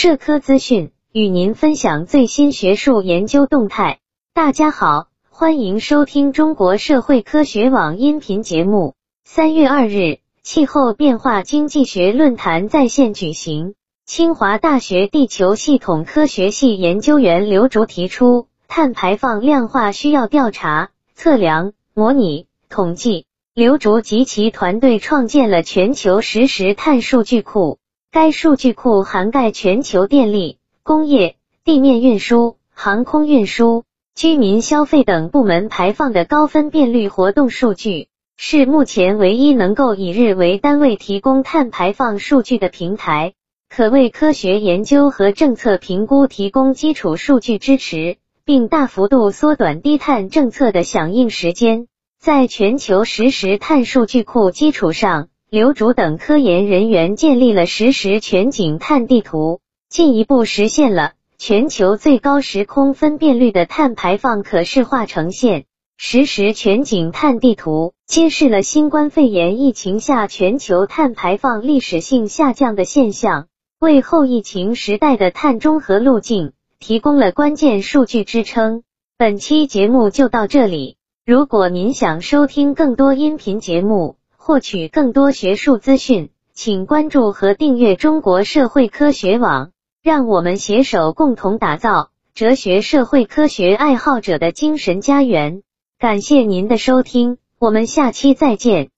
社科资讯，与您分享最新学术研究动态。大家好，欢迎收听中国社会科学网音频节目。三月二日，气候变化经济学论坛在线举行。清华大学地球系统科学系研究员刘竹提出，碳排放量化需要调查、测量、模拟、统计。刘竹及其团队创建了全球实时碳数据库，该数据库涵盖全球电力、工业、地面运输、航空运输、居民消费等部门排放的高分辨率活动数据，是目前唯一能够以日为单位提供碳排放数据的平台，可为科学研究和政策评估提供基础数据支持，并大幅度缩短低碳政策的响应时间。在全球实时碳数据库基础上，刘竹等科研人员建立了实时全景碳地图，进一步实现了全球最高时空分辨率的碳排放可视化呈现。实时全景碳地图揭示了新冠肺炎疫情下全球碳排放历史性下降的现象，为后疫情时代的碳中和路径提供了关键数据支撑。本期节目就到这里。如果您想收听更多音频节目，获取更多学术资讯，请关注和订阅中国社会科学网。让我们携手共同打造哲学社会科学爱好者的精神家园。感谢您的收听，我们下期再见。